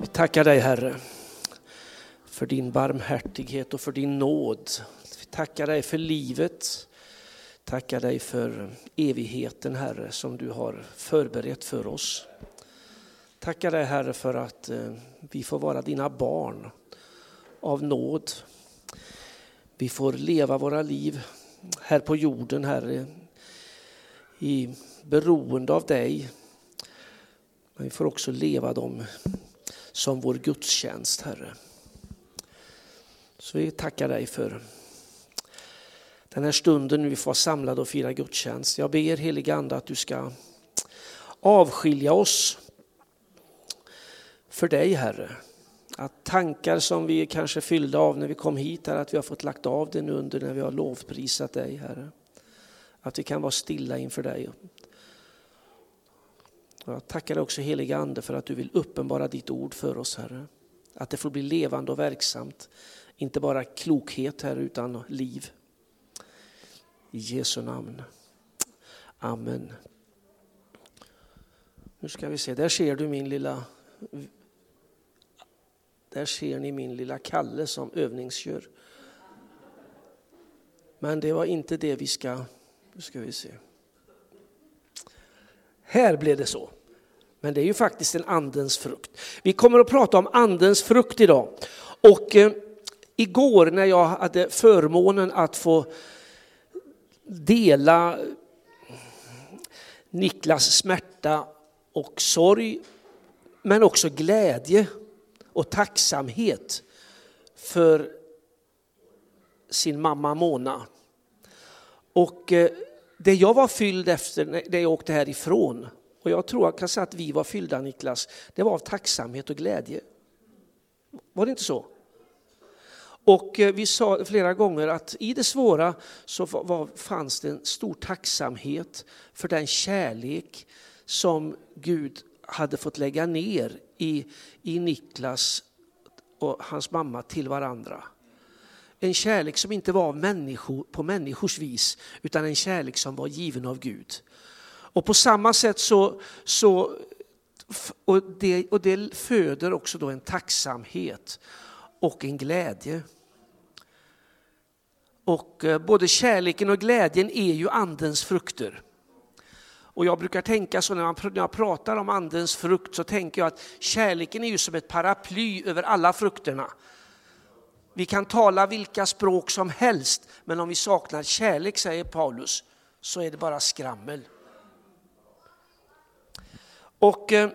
Vi tackar dig Herre för din barmhärtighet och för din nåd. Vi tackar dig för livet. Tackar dig för evigheten Herre som du har förberett för oss. Tackar dig Herre för att eh, vi får vara dina barn av nåd. Vi får leva våra liv här på jorden Herre i beroende av dig. Men vi får också leva dem som vår gudstjänst, Herre. Så vi tackar dig för den här stunden vi får vara samlade och fira gudstjänst. Jag ber heliga Ande att du ska avskilja oss för dig Herre. Att tankar som vi kanske fyllde av när vi kom hit, här, att vi har fått lagt av det nu under när vi har lovprisat dig Herre. Att vi kan vara stilla inför dig jag tackar dig också heliga Ande för att du vill uppenbara ditt ord för oss Herre. Att det får bli levande och verksamt. Inte bara klokhet här utan liv. I Jesu namn. Amen. Nu ska vi se, där ser du min lilla där ser ni min lilla Kalle som övningskör. Men det var inte det vi ska, nu ska vi se. Här blev det så. Men det är ju faktiskt en andens frukt. Vi kommer att prata om andens frukt idag. Och eh, igår när jag hade förmånen att få dela Niklas smärta och sorg, men också glädje och tacksamhet för sin mamma Mona. Och eh, det jag var fylld efter när jag åkte härifrån och jag tror jag kan säga att vi var fyllda Niklas, det var av tacksamhet och glädje. Var det inte så? Och eh, vi sa flera gånger att i det svåra så var, fanns det en stor tacksamhet för den kärlek som Gud hade fått lägga ner i, i Niklas och hans mamma till varandra. En kärlek som inte var människo, på människors vis utan en kärlek som var given av Gud. Och på samma sätt så, så och det, och det föder också då en tacksamhet och en glädje. Och eh, både kärleken och glädjen är ju andens frukter. Och jag brukar tänka så när, man, när jag pratar om andens frukt så tänker jag att kärleken är ju som ett paraply över alla frukterna. Vi kan tala vilka språk som helst, men om vi saknar kärlek, säger Paulus, så är det bara skrammel. Och eh,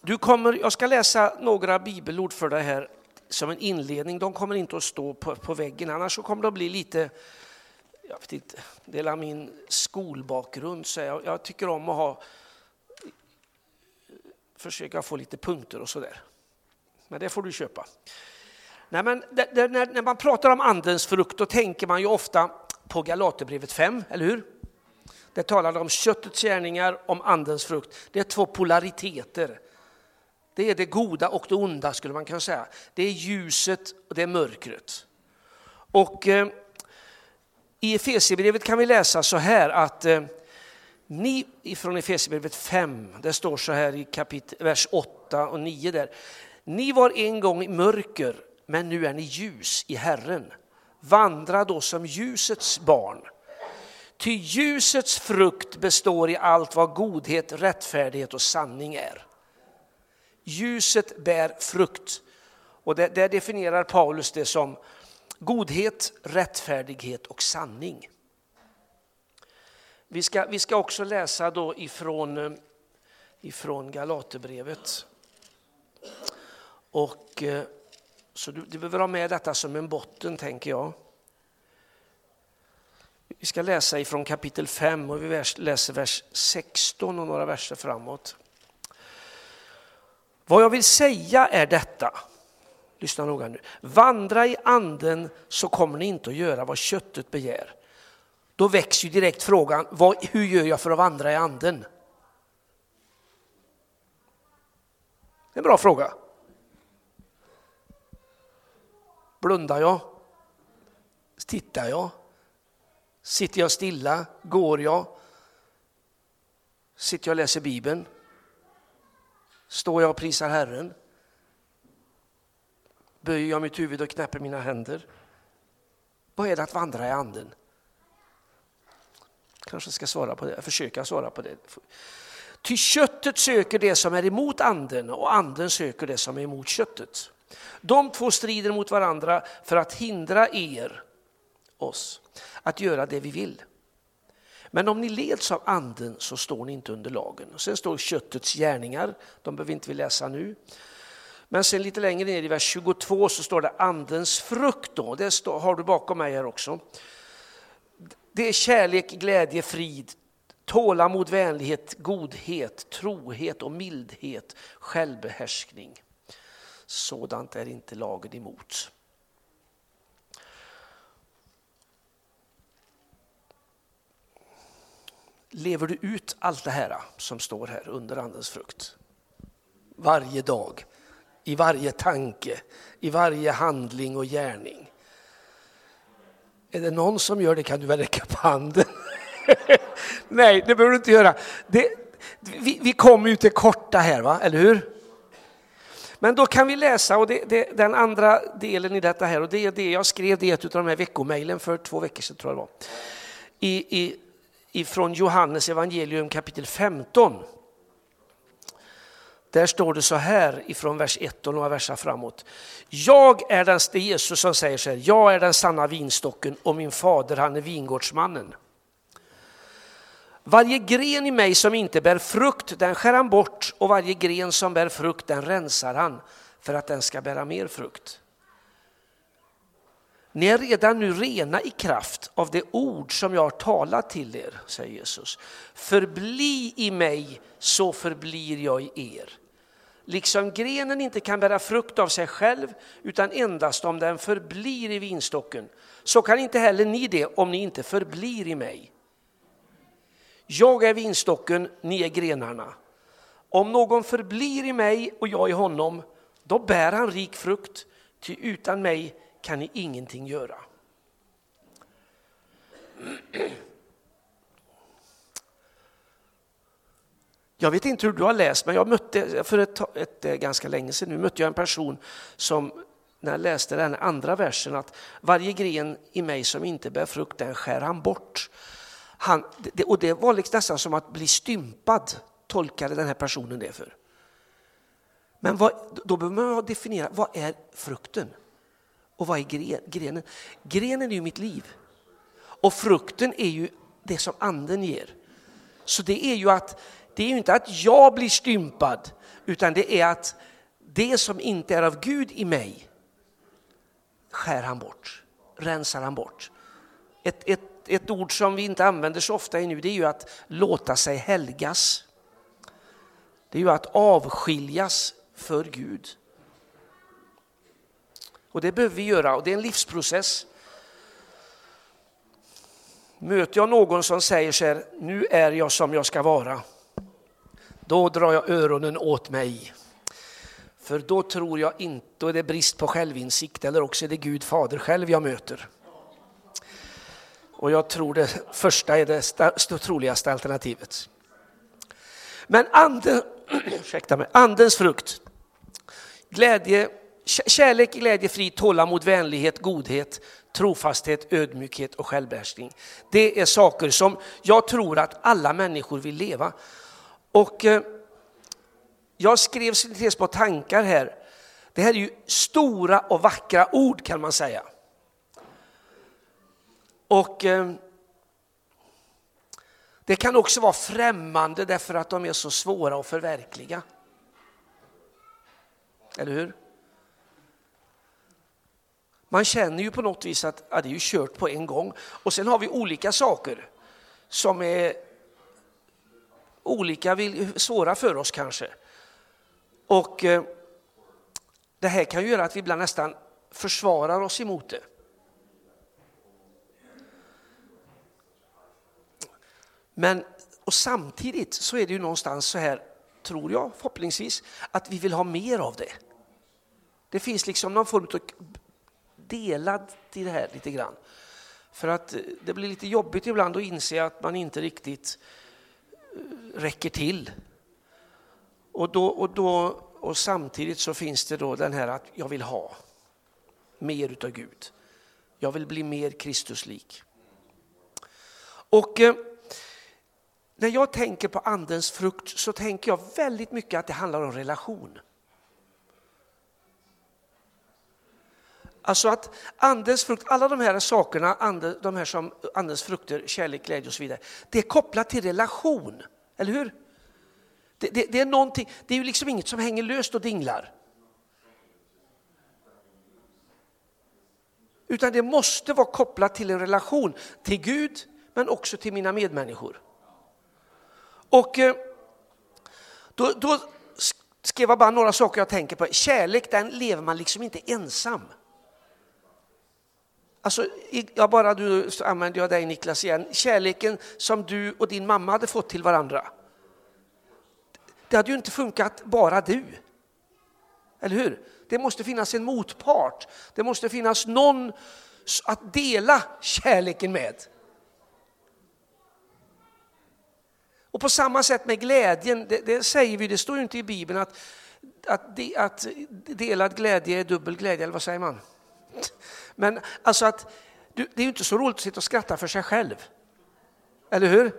du kommer, jag ska läsa några bibelord för dig här som en inledning. De kommer inte att stå på, på väggen, annars så kommer det att bli lite, jag vet inte, det är min skolbakgrund, så jag, jag tycker om att ha, försöka få lite punkter och sådär. Men det får du köpa. Nej, men det, det, när, när man pratar om andens frukt då tänker man ju ofta på Galaterbrevet 5, eller hur? Det talar om köttets gärningar, om andens frukt. Det är två polariteter. Det är det goda och det onda skulle man kunna säga. Det är ljuset och det är mörkret. Och eh, i Efesierbrevet kan vi läsa så här att eh, ni, från Efesierbrevet 5, det står så här i kapitel, vers 8 och 9 där. Ni var en gång i mörker, men nu är ni ljus i Herren. Vandra då som ljusets barn. Ty ljusets frukt består i allt vad godhet, rättfärdighet och sanning är. Ljuset bär frukt. Och där, där definierar Paulus det som godhet, rättfärdighet och sanning. Vi ska, vi ska också läsa då ifrån, eh, ifrån Galaterbrevet. Och, eh, så du, du behöver ha med detta som en botten, tänker jag. Vi ska läsa ifrån kapitel 5 och vi läser vers 16 och några verser framåt. Vad jag vill säga är detta. Lyssna noga nu. Vandra i anden så kommer ni inte att göra vad köttet begär. Då väcks ju direkt frågan, vad, hur gör jag för att vandra i anden? Det är en bra fråga. Blundar jag? Tittar jag? Sitter jag stilla? Går jag? Sitter jag och läser Bibeln? Står jag och prisar Herren? Böjer jag mitt huvud och knäpper mina händer? Vad är det att vandra i anden? Kanske ska svara på det, försöka svara på det. Ty köttet söker det som är emot anden och anden söker det som är emot köttet. De två strider mot varandra för att hindra er, oss, att göra det vi vill. Men om ni leds av anden så står ni inte under lagen. Sen står köttets gärningar, de behöver inte vi läsa nu. Men sen lite längre ner i vers 22 så står det andens frukt. Då. Det står, har du bakom mig här också. Det är kärlek, glädje, frid, tålamod, vänlighet, godhet, trohet och mildhet, självbehärskning. Sådant är inte lagen emot. Lever du ut allt det här som står här under Andens frukt? Varje dag, i varje tanke, i varje handling och gärning. Är det någon som gör det kan du väl räcka på handen. Nej, det behöver du inte göra. Det, vi, vi kommer ju till korta här, va? eller hur? Men då kan vi läsa, och det, det, den andra delen i detta här, och det är det jag skrev det i ett av de här veckomejlen för två veckor sedan, tror jag det var. I, i, ifrån Johannes evangelium kapitel 15. Där står det så här ifrån vers 1 och några verser framåt. Jag är den, det är Jesus som säger så här, jag är den sanna vinstocken och min fader han är vingårdsmannen. Varje gren i mig som inte bär frukt, den skär han bort och varje gren som bär frukt, den rensar han för att den ska bära mer frukt. Ni är redan nu rena i kraft av det ord som jag har talat till er, säger Jesus. Förbli i mig så förblir jag i er. Liksom grenen inte kan bära frukt av sig själv utan endast om den förblir i vinstocken, så kan inte heller ni det om ni inte förblir i mig. Jag är vinstocken, ni är grenarna. Om någon förblir i mig och jag i honom, då bär han rik frukt, ty utan mig kan ni ingenting göra. Jag vet inte hur du har läst, men jag mötte för ett, ett, ett, ganska länge sedan nu mötte jag en person som när jag läste den andra versen att varje gren i mig som inte bär frukt den skär han bort. Han, det, och det var liksom nästan som att bli stympad, tolkade den här personen det för. Men vad, då behöver man definiera, vad är frukten? Och vad är grenen? Grenen är ju mitt liv. Och frukten är ju det som anden ger. Så det är ju att det är ju inte att jag blir stympad, utan det är att det som inte är av Gud i mig skär han bort, rensar han bort. Ett, ett, ett ord som vi inte använder så ofta nu det är ju att låta sig helgas. Det är ju att avskiljas för Gud. Och det behöver vi göra och det är en livsprocess. Möter jag någon som säger så här, nu är jag som jag ska vara, då drar jag öronen åt mig. För då tror jag inte, då är det brist på självinsikt eller också är det Gud fader själv jag möter. Och jag tror det första är det troligaste alternativet. Men anden, ursäkta mig, andens frukt, glädje, Kärlek, glädje, frid, tålamod, vänlighet, godhet, trofasthet, ödmjukhet och självbehärskning. Det är saker som jag tror att alla människor vill leva. Och eh, jag skrev syntes på tankar här. Det här är ju stora och vackra ord kan man säga. Och eh, det kan också vara främmande därför att de är så svåra att förverkliga. Eller hur? Man känner ju på något vis att ja, det är ju kört på en gång. Och sen har vi olika saker som är olika svåra för oss kanske. Och eh, det här kan ju göra att vi ibland nästan försvarar oss emot det. Men och samtidigt så är det ju någonstans så här, tror jag förhoppningsvis, att vi vill ha mer av det. Det finns liksom någon form av delad i det här lite grann. För att det blir lite jobbigt ibland att inse att man inte riktigt eh, räcker till. Och, då, och, då, och samtidigt så finns det då den här att jag vill ha. mer utav Gud. Jag vill bli mer Kristuslik. Och eh, när jag tänker på andens frukt så tänker jag väldigt mycket att det handlar om relation. Alltså att andens frukt, alla de här sakerna, ande, de här som andens frukter, kärlek, glädje och så vidare, det är kopplat till relation, eller hur? Det, det, det är någonting, det är ju liksom inget som hänger löst och dinglar. Utan det måste vara kopplat till en relation till Gud, men också till mina medmänniskor. Och eh, då, då skrev jag bara några saker jag tänker på. Kärlek, den lever man liksom inte ensam. Alltså, jag bara du så använder jag dig Niklas igen. Kärleken som du och din mamma hade fått till varandra. Det hade ju inte funkat bara du. Eller hur? Det måste finnas en motpart. Det måste finnas någon att dela kärleken med. Och på samma sätt med glädjen, det, det säger vi, det står ju inte i Bibeln att, att, de, att delad glädje är dubbel glädje, eller vad säger man? Men alltså att det är ju inte så roligt att sitta och skratta för sig själv. Eller hur?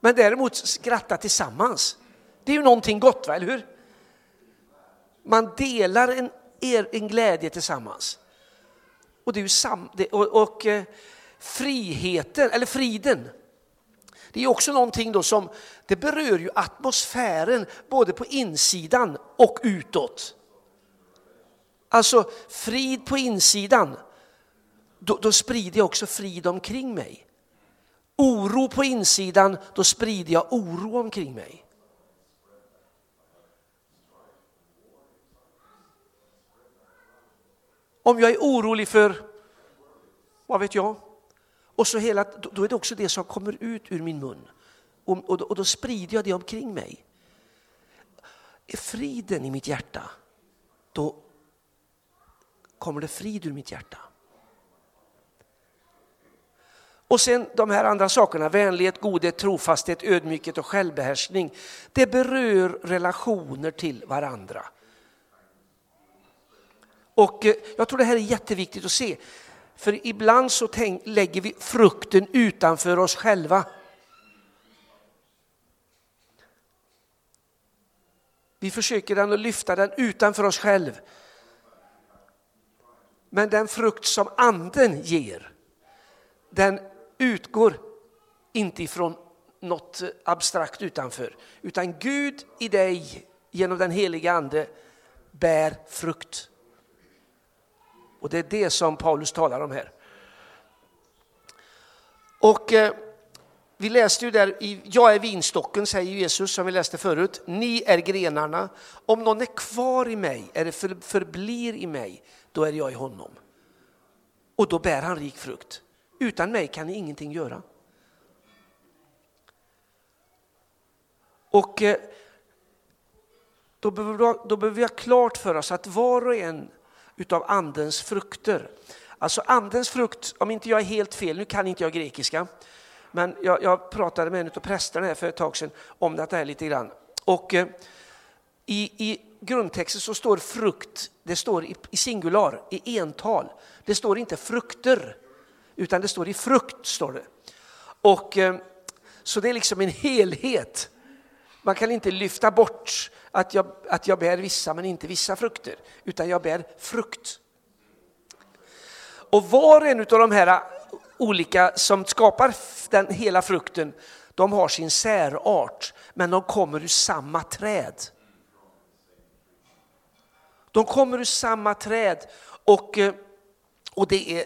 Men däremot skratta tillsammans. Det är ju någonting gott, va? eller hur? Man delar en, en glädje tillsammans. Och, det är ju sam, och, och eh, friheten, eller friden, det är också någonting då som det berör ju atmosfären både på insidan och utåt. Alltså frid på insidan, då, då sprider jag också frid omkring mig. Oro på insidan, då sprider jag oro omkring mig. Om jag är orolig för, vad vet jag, och så hela, då är det också det som kommer ut ur min mun. Och, och, och då sprider jag det omkring mig. Är friden i mitt hjärta, då kommer det frid ur mitt hjärta. Och sen de här andra sakerna, vänlighet, godhet, trofasthet, ödmjukhet och självbehärskning. Det berör relationer till varandra. Och eh, jag tror det här är jätteviktigt att se. För ibland så tänk, lägger vi frukten utanför oss själva. Vi försöker den att lyfta den utanför oss själva. Men den frukt som anden ger, den utgår inte ifrån något abstrakt utanför, utan Gud i dig genom den heliga ande bär frukt. Och det är det som Paulus talar om här. Och eh, vi läste ju där, i, jag är vinstocken säger Jesus som vi läste förut, ni är grenarna. Om någon är kvar i mig, eller för, förblir i mig, då är jag i honom. Och då bär han rik frukt. Utan mig kan ni ingenting göra. Och eh, då behöver, då behöver vi ha klart för oss att var och en utav andens frukter. Alltså andens frukt, om inte jag är helt fel, nu kan inte jag grekiska, men jag, jag pratade med en av prästerna här för ett tag sedan om detta här lite grann. Och eh, i, i grundtexten så står frukt, det står i, i singular, i ental. Det står inte frukter, utan det står i frukt. står det. Och, eh, så det är liksom en helhet. Man kan inte lyfta bort att jag, att jag bär vissa men inte vissa frukter, utan jag bär frukt. Och var och en av de här olika som skapar den hela frukten, de har sin särart, men de kommer ur samma träd. De kommer ur samma träd och, eh, och det är,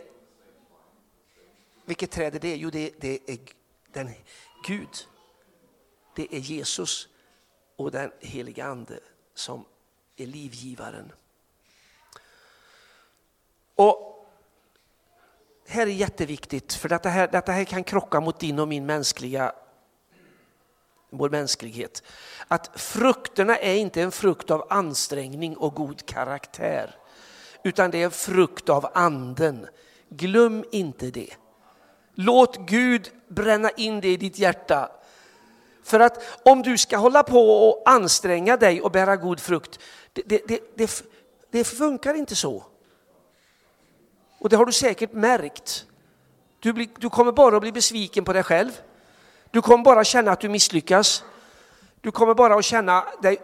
vilket träd är det? Jo, det, det är den Gud. Det är Jesus och den heliga Ande som är livgivaren. Och här är jätteviktigt, för detta här, detta här kan krocka mot din och min mänskliga vår mänsklighet. Att frukterna är inte en frukt av ansträngning och god karaktär, utan det är en frukt av anden. Glöm inte det. Låt Gud bränna in det i ditt hjärta. För att om du ska hålla på och anstränga dig och bära god frukt, det, det, det, det funkar inte så. Och det har du säkert märkt. Du, blir, du kommer bara att bli besviken på dig själv. Du kommer bara känna att du misslyckas. Du kommer bara att känna dig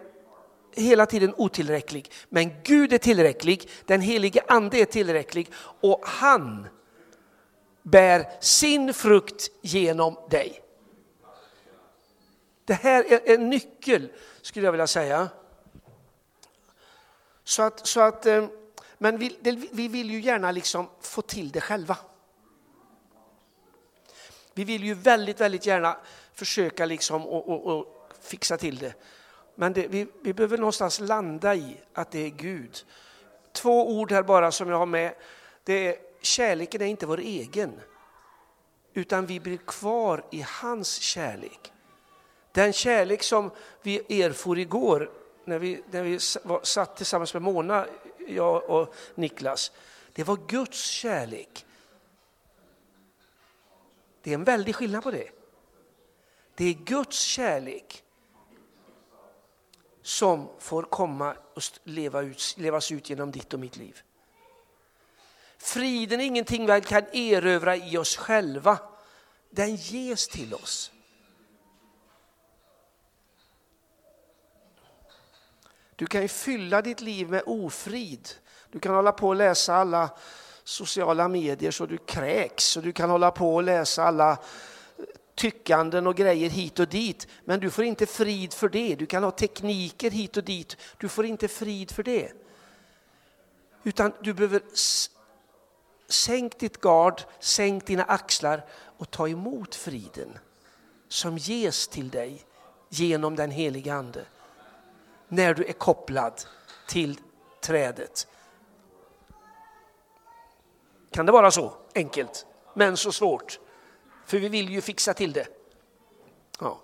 hela tiden otillräcklig. Men Gud är tillräcklig, den helige ande är tillräcklig och han bär sin frukt genom dig. Det här är en nyckel skulle jag vilja säga. Så att, så att, eh, men vi, vi vill ju gärna liksom få till det själva. Vi vill ju väldigt, väldigt gärna försöka liksom och, och, och fixa till det. Men det, vi, vi behöver någonstans landa i att det är Gud. Två ord här bara som jag har med. Det är, kärleken är inte vår egen, utan vi blir kvar i hans kärlek. Den kärlek som vi erfor igår när vi, när vi satt tillsammans med Mona, jag och Niklas, det var Guds kärlek. Det är en väldig skillnad på det. Det är Guds kärlek som får komma och leva ut, levas ut genom ditt och mitt liv. Friden är ingenting vi kan erövra i oss själva. Den ges till oss. Du kan ju fylla ditt liv med ofrid. Du kan hålla på och läsa alla sociala medier så du kräks och du kan hålla på och läsa alla eh, tyckanden och grejer hit och dit. Men du får inte frid för det. Du kan ha tekniker hit och dit. Du får inte frid för det. Utan du behöver sänk ditt gard, sänk dina axlar och ta emot friden som ges till dig genom den heliga Ande. När du är kopplad till trädet. Kan det vara så enkelt, men så svårt? För vi vill ju fixa till det. Ja.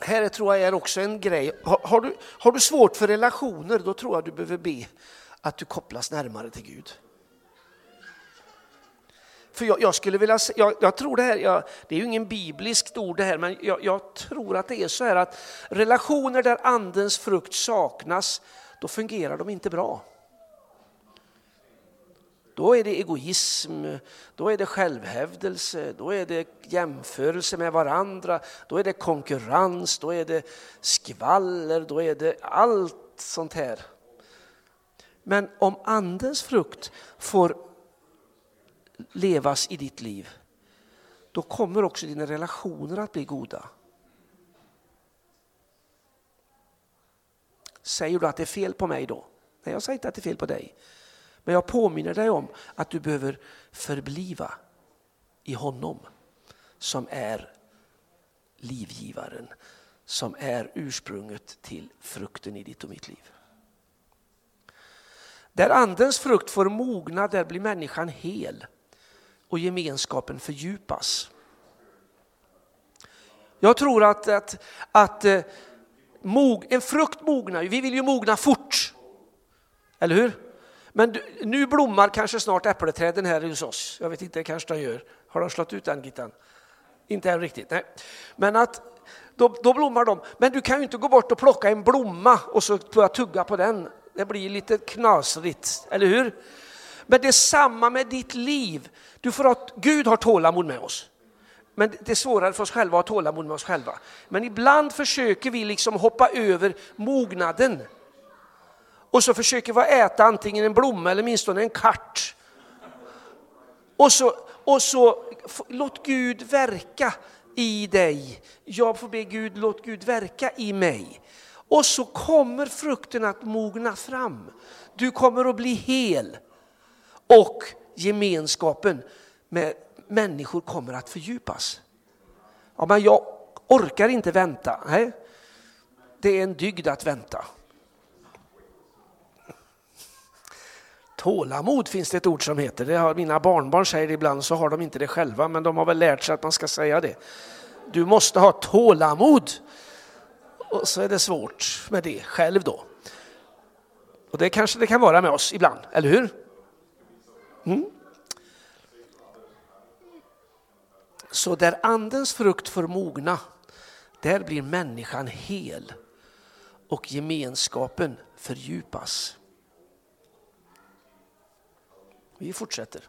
Här tror jag är också en grej. Har, har, du, har du svårt för relationer, då tror jag du behöver be att du kopplas närmare till Gud. För jag, jag skulle vilja jag, jag tror det här, jag, det är ju ingen bibliskt ord det här, men jag, jag tror att det är så här att relationer där andens frukt saknas, då fungerar de inte bra. Då är det egoism, då är det självhävdelse, då är det jämförelse med varandra, då är det konkurrens, då är det skvaller, då är det allt sånt här. Men om andens frukt får levas i ditt liv, då kommer också dina relationer att bli goda. Säger du att det är fel på mig då? Nej, jag säger inte att det är fel på dig. Men jag påminner dig om att du behöver förbliva i honom som är livgivaren, som är ursprunget till frukten i ditt och mitt liv. Där andens frukt får mogna, där blir människan hel och gemenskapen fördjupas. Jag tror att, att, att eh, en frukt mognar, vi vill ju mogna fort, eller hur? Men nu blommar kanske snart äppelträden här hos oss. Jag vet inte, kanske de gör. Har de slått ut den Gittan? Inte än riktigt, nej. Men att då, då, blommar de. Men du kan ju inte gå bort och plocka en blomma och så börja tugga på den. Det blir lite knasrigt, eller hur? Men det är samma med ditt liv. Du får ha, Gud har tålamod med oss. Men det är svårare för oss själva att ha tålamod med oss själva. Men ibland försöker vi liksom hoppa över mognaden och så försöker vi äta antingen en blomma eller åtminstone en kart. Och så, och så låt Gud verka i dig. Jag får be Gud, låt Gud verka i mig. Och så kommer frukten att mogna fram. Du kommer att bli hel. Och gemenskapen med människor kommer att fördjupas. Ja, men jag orkar inte vänta. Nej, det är en dygd att vänta. Tålamod finns det ett ord som heter. Det har mina barnbarn säger det ibland, så har de inte det själva, men de har väl lärt sig att man ska säga det. Du måste ha tålamod. Och så är det svårt med det själv då. Och det kanske det kan vara med oss ibland, eller hur? Mm. Så där andens frukt får mogna, där blir människan hel och gemenskapen fördjupas. Vi fortsätter.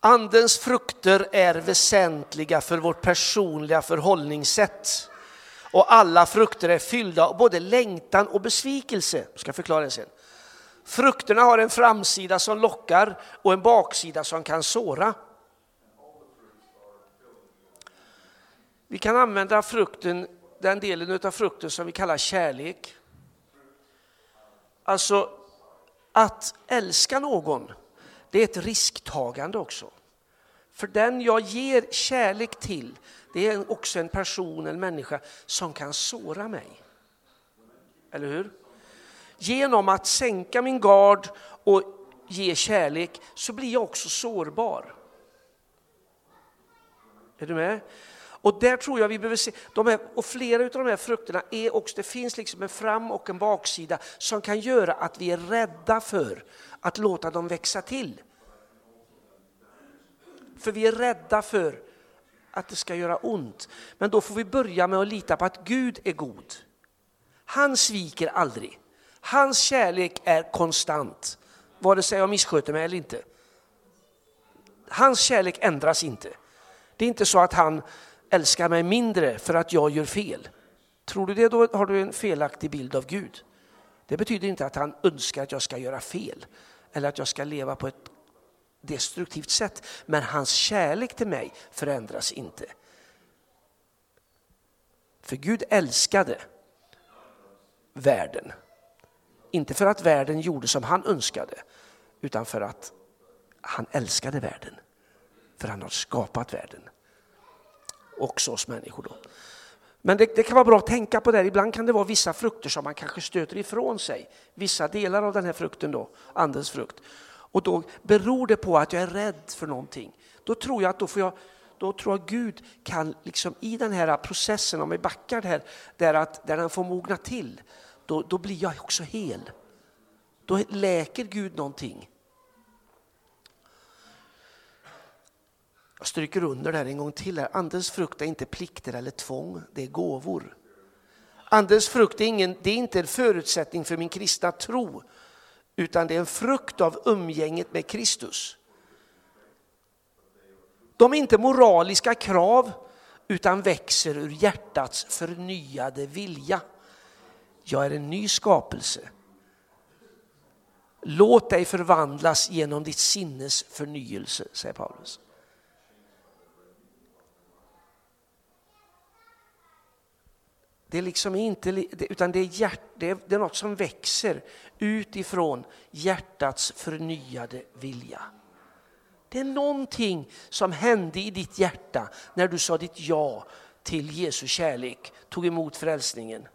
Andens frukter är väsentliga för vårt personliga förhållningssätt. Och alla frukter är fyllda av både längtan och besvikelse. Jag ska förklara det sen. Frukterna har en framsida som lockar och en baksida som kan såra. Vi kan använda frukten, den delen av frukten som vi kallar kärlek. Alltså att älska någon, det är ett risktagande också. För den jag ger kärlek till, det är också en person, en människa som kan såra mig. Eller hur? Genom att sänka min gard och ge kärlek så blir jag också sårbar. Är du med? Och där tror jag vi behöver se, de här, och flera av de här frukterna är också, det finns liksom en fram och en baksida som kan göra att vi är rädda för att låta dem växa till. För vi är rädda för att det ska göra ont. Men då får vi börja med att lita på att Gud är god. Han sviker aldrig. Hans kärlek är konstant, vare sig jag missköter mig eller inte. Hans kärlek ändras inte. Det är inte så att han älskar mig mindre för att jag gör fel. Tror du det, då har du en felaktig bild av Gud. Det betyder inte att han önskar att jag ska göra fel eller att jag ska leva på ett destruktivt sätt. Men hans kärlek till mig förändras inte. För Gud älskade världen. Inte för att världen gjorde som han önskade, utan för att han älskade världen. För han har skapat världen. Också oss människor då. Men det, det, kan vara bra att tänka på det. Ibland kan det vara vissa frukter som man kanske stöter ifrån sig. Vissa delar av den här frukten då, andens frukt. Och då beror det på att jag är rädd för någonting. Då tror jag att då får jag då tror jag Gud kan liksom i den här processen, om vi backar där, där, att, där den får mogna till, då, då blir jag också hel. Då läker Gud någonting. Jag stryker under det här en gång till. Här. Andens frukt är inte plikter eller tvång, det är gåvor. Andens frukt är, ingen, det är inte en förutsättning för min kristna tro, utan det är en frukt av umgänget med Kristus. De är inte moraliska krav, utan växer ur hjärtats förnyade vilja. Jag är en ny skapelse. Låt dig förvandlas genom ditt sinnes förnyelse, säger Paulus. Det är liksom inte, utan det är, hjärt, det, är, det är något som växer utifrån hjärtats förnyade vilja. Det är någonting som hände i ditt hjärta när du sa ditt ja till Jesu kärlek, tog emot frälsningen.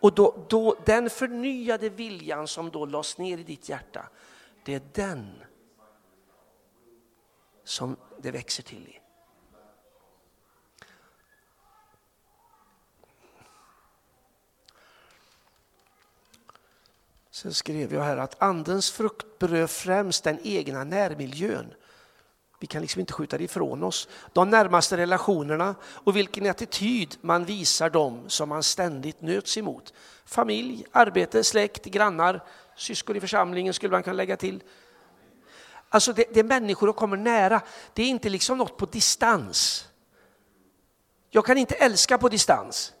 Och då, då, den förnyade viljan som då lades ner i ditt hjärta, det är den som det växer till i. Sen skrev jag här att andens frukt berör främst den egna närmiljön. Vi kan liksom inte skjuta det ifrån oss. De närmaste relationerna och vilken attityd man visar dem som man ständigt nöts emot. Familj, arbete, släkt, grannar, syskon i församlingen skulle man kunna lägga till. Alltså det, det är människor som kommer nära. Det är inte liksom något på distans. Jag kan inte älska på distans.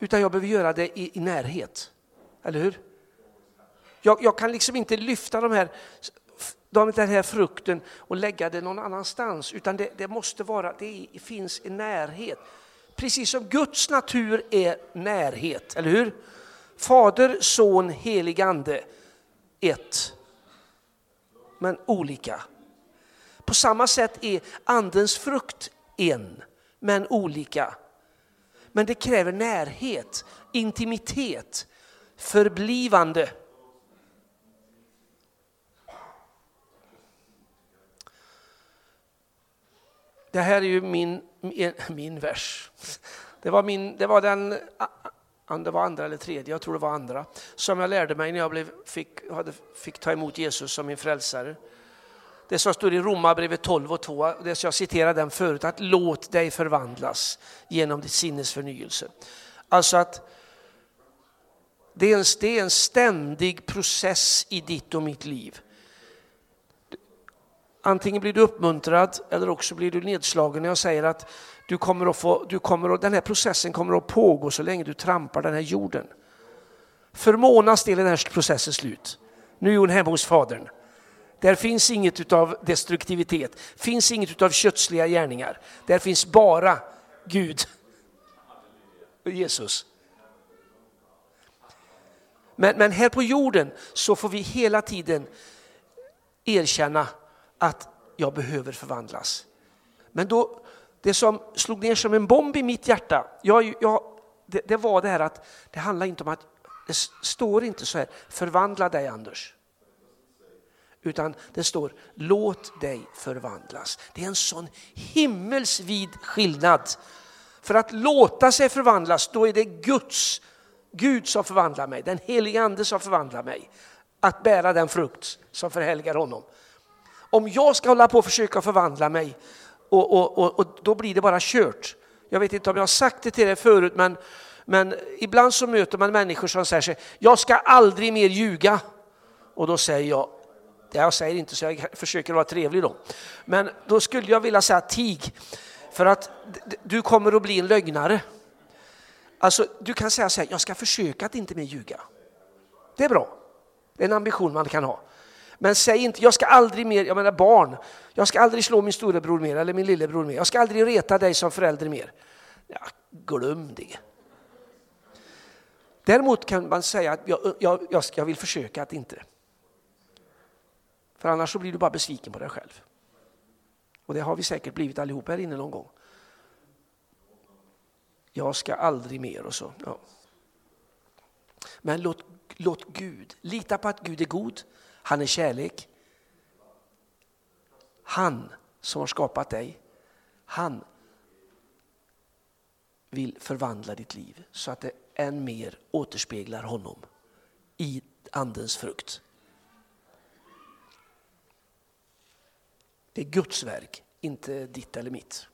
Utan jag behöver göra det i, i närhet. Eller hur? Jag, jag, kan liksom inte lyfta de här, de, den här frukten och lägga det någon annanstans, utan det, det måste vara, det finns en närhet. Precis som Guds natur är närhet, eller hur? Fader, son, helig ande, ett, men olika. På samma sätt är andens frukt en, men olika. Men det kräver närhet, intimitet, förblivande. Det här är ju min, min, min vers. Det var, min, det var den det var andra eller tredje, jag tror det var andra, som jag lärde mig när jag blev, fick, hade, fick ta emot Jesus som min frälsare. Det som står i Romarbrevet 12 och 2, det jag citerade den förut, att låt dig förvandlas genom ditt sinnes förnyelse. Alltså att det är, en, det är en ständig process i ditt och mitt liv. Antingen blir du uppmuntrad eller också blir du nedslagen när jag säger att du kommer att få, du kommer att, den här processen kommer att pågå så länge du trampar den här jorden. För Monas del är den här processen slut. Nu är hon hemma hos Fadern. Där finns inget av destruktivitet, finns inget av kötsliga gärningar. Där finns bara Gud och Jesus. Men, men här på jorden så får vi hela tiden erkänna att jag behöver förvandlas. Men då, det som slog ner som en bomb i mitt hjärta, jag, jag, det, det, var det här att det handlar inte om att, det står inte så här, förvandla dig Anders. Utan det står, låt dig förvandlas. Det är en sån himmelsvid skillnad. För att låta sig förvandlas, då är det Guds, Gud som förvandlar mig, den helige ande som förvandlar mig. Att bära den frukt som förhelgar honom. Om jag ska hålla på och försöka förvandla mig, och, och, och, och då blir det bara kört. Jag vet inte om jag har sagt det till er förut, men, men ibland så möter man människor som säger sig, jag ska aldrig mer ljuga. Och då säger jag, jag säger inte så jag försöker vara trevlig då. Men då skulle jag vilja säga tig, för att du kommer att bli en lögnare. Alltså, du kan säga så här, jag ska försöka att inte mer ljuga. Det är bra, det är en ambition man kan ha. Men säg inte, jag ska aldrig mer, jag menar barn, jag ska aldrig slå min storebror mer eller min lillebror mer. Jag ska aldrig reta dig som förälder mer. Ja, glöm det. Däremot kan man säga att jag, jag, jag vill försöka att inte. För annars så blir du bara besviken på dig själv. Och det har vi säkert blivit allihop här inne någon gång. Jag ska aldrig mer och så. Ja. Men låt, låt Gud, lita på att Gud är god, han är kärlek. Han som har skapat dig, han vill förvandla ditt liv så att det än mer återspeglar honom i andens frukt. Det är Guds verk, inte ditt eller mitt.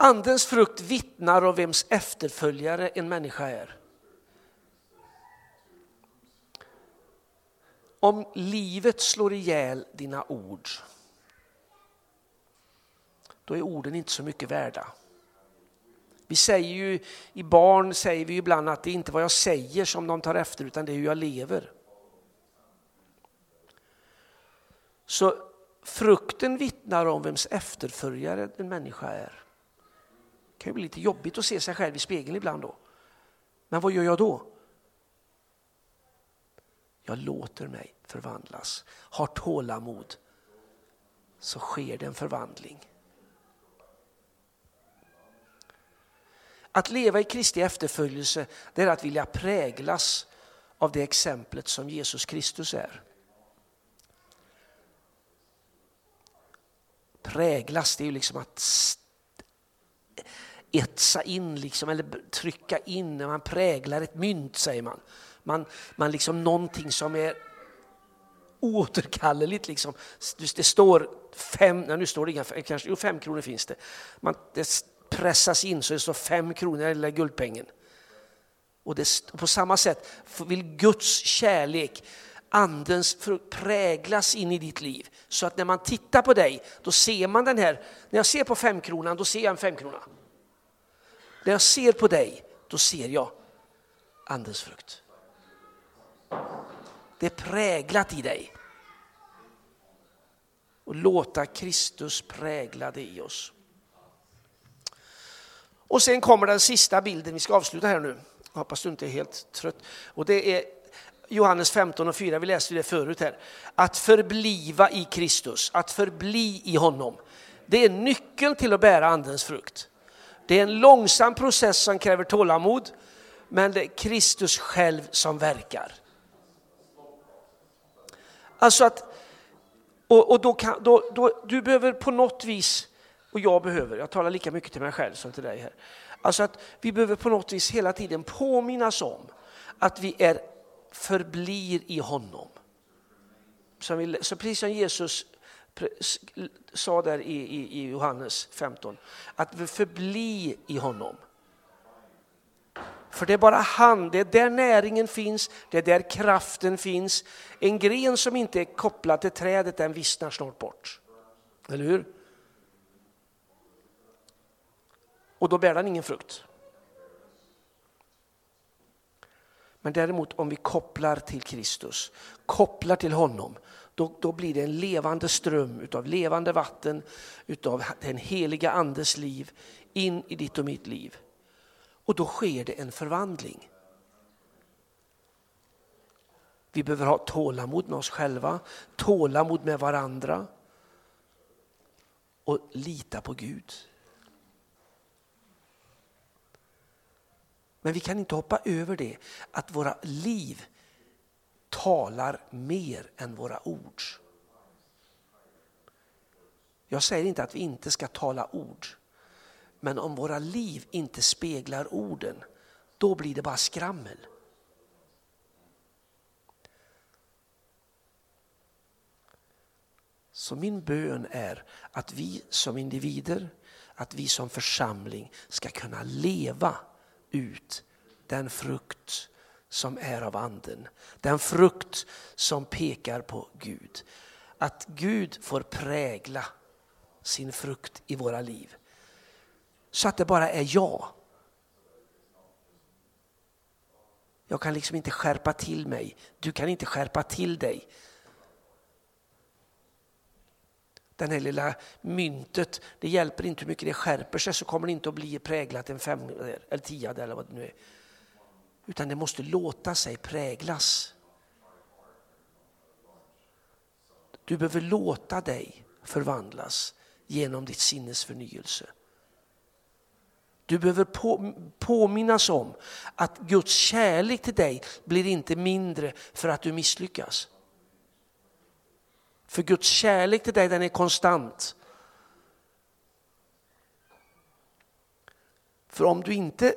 Andens frukt vittnar om vems efterföljare en människa är. Om livet slår ihjäl dina ord, då är orden inte så mycket värda. Vi säger ju, i barn säger vi ibland att det är inte vad jag säger som de tar efter, utan det är hur jag lever. Så frukten vittnar om vems efterföljare en människa är. Det kan ju bli lite jobbigt att se sig själv i spegeln ibland då. Men vad gör jag då? Jag låter mig förvandlas. Har tålamod så sker det en förvandling. Att leva i Kristi efterföljelse det är att vilja präglas av det exemplet som Jesus Kristus är. Präglas, det är ju liksom att etsa in, liksom, eller trycka in, när man präglar ett mynt säger man. Man, man liksom någonting som är oåterkalleligt. Liksom. Det står fem, nej, nu står det inga, kanske, jo, fem kronor finns det. Man, det pressas in så det står fem kronor i den lilla guldpengen. Och det, på samma sätt vill Guds kärlek, andens frukt präglas in i ditt liv. Så att när man tittar på dig, då ser man den här, när jag ser på femkronan, då ser jag en femkrona. När jag ser på dig, då ser jag andens frukt. Det är präglat i dig. Och låta Kristus prägla det i oss. Och sen kommer den sista bilden, vi ska avsluta här nu. Jag hoppas du inte är helt trött. Och det är Johannes 15 och 4, vi läste det förut här. Att förbliva i Kristus, att förbli i honom. Det är nyckeln till att bära andens frukt. Det är en långsam process som kräver tålamod, men det är Kristus själv som verkar. Alltså att, och, och då kan, då, då, du behöver på något vis, och jag behöver, jag talar lika mycket till mig själv som till dig här. Alltså att vi behöver på något vis hela tiden påminnas om att vi är förblir i honom. Som vi, så precis som Jesus sa där i, i, i Johannes 15, att vi förbli i honom. För det är bara han, det är där näringen finns, det är där kraften finns. En gren som inte är kopplad till trädet den vissnar snart bort. Eller hur? Och då bär den ingen frukt. Men däremot om vi kopplar till Kristus, kopplar till honom, då, då blir det en levande ström utav levande vatten, utav den heliga andes liv in i ditt och mitt liv. Och då sker det en förvandling. Vi behöver ha tålamod med oss själva, tålamod med varandra och lita på Gud. Men vi kan inte hoppa över det att våra liv talar mer än våra ord. Jag säger inte att vi inte ska tala ord. Men om våra liv inte speglar orden, då blir det bara skrammel. Så min bön är att vi som individer, att vi som församling ska kunna leva ut den frukt som är av anden. Den frukt som pekar på Gud. Att Gud får prägla sin frukt i våra liv. Så att det bara är jag. Jag kan liksom inte skärpa till mig. Du kan inte skärpa till dig. Den här lilla myntet, det hjälper inte hur mycket det skärper sig så kommer det inte att bli präglat en fem eller tiade eller vad det nu är. Utan det måste låta sig präglas. Du behöver låta dig förvandlas genom ditt sinnes förnyelse. Du behöver på, påminnas om att Guds kärlek till dig blir inte mindre för att du misslyckas. För Guds kärlek till dig den är konstant. För om du inte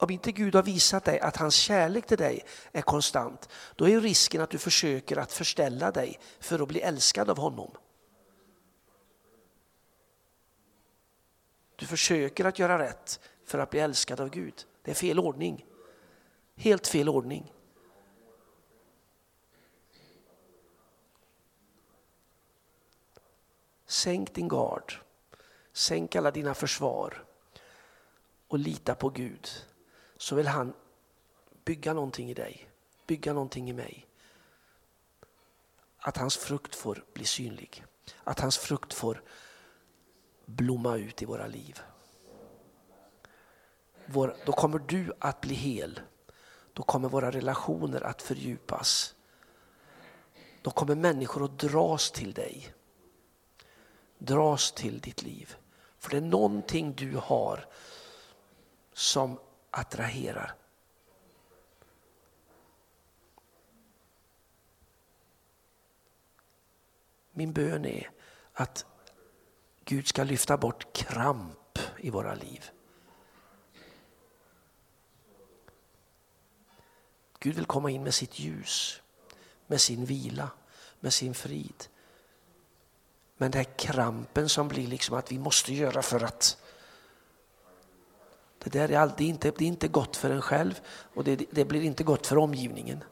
om inte Gud har visat dig att hans kärlek till dig är konstant, då är risken att du försöker att förställa dig för att bli älskad av honom. Du försöker att göra rätt för att bli älskad av Gud. Det är fel ordning. Helt fel ordning. Sänk din gard. Sänk alla dina försvar och lita på Gud. Så vill han bygga någonting i dig, bygga någonting i mig. Att hans frukt får bli synlig. Att hans frukt får blomma ut i våra liv. Vår, då kommer du att bli hel. Då kommer våra relationer att fördjupas. Då kommer människor att dras till dig. Dras till ditt liv. För det är någonting du har som attraherar. Min bön är att Gud ska lyfta bort kramp i våra liv. Gud vill komma in med sitt ljus, med sin vila, med sin frid. Men den här krampen som blir liksom att vi måste göra för att det där är, alltid inte, det är inte gott för en själv och det, det blir inte gott för omgivningen.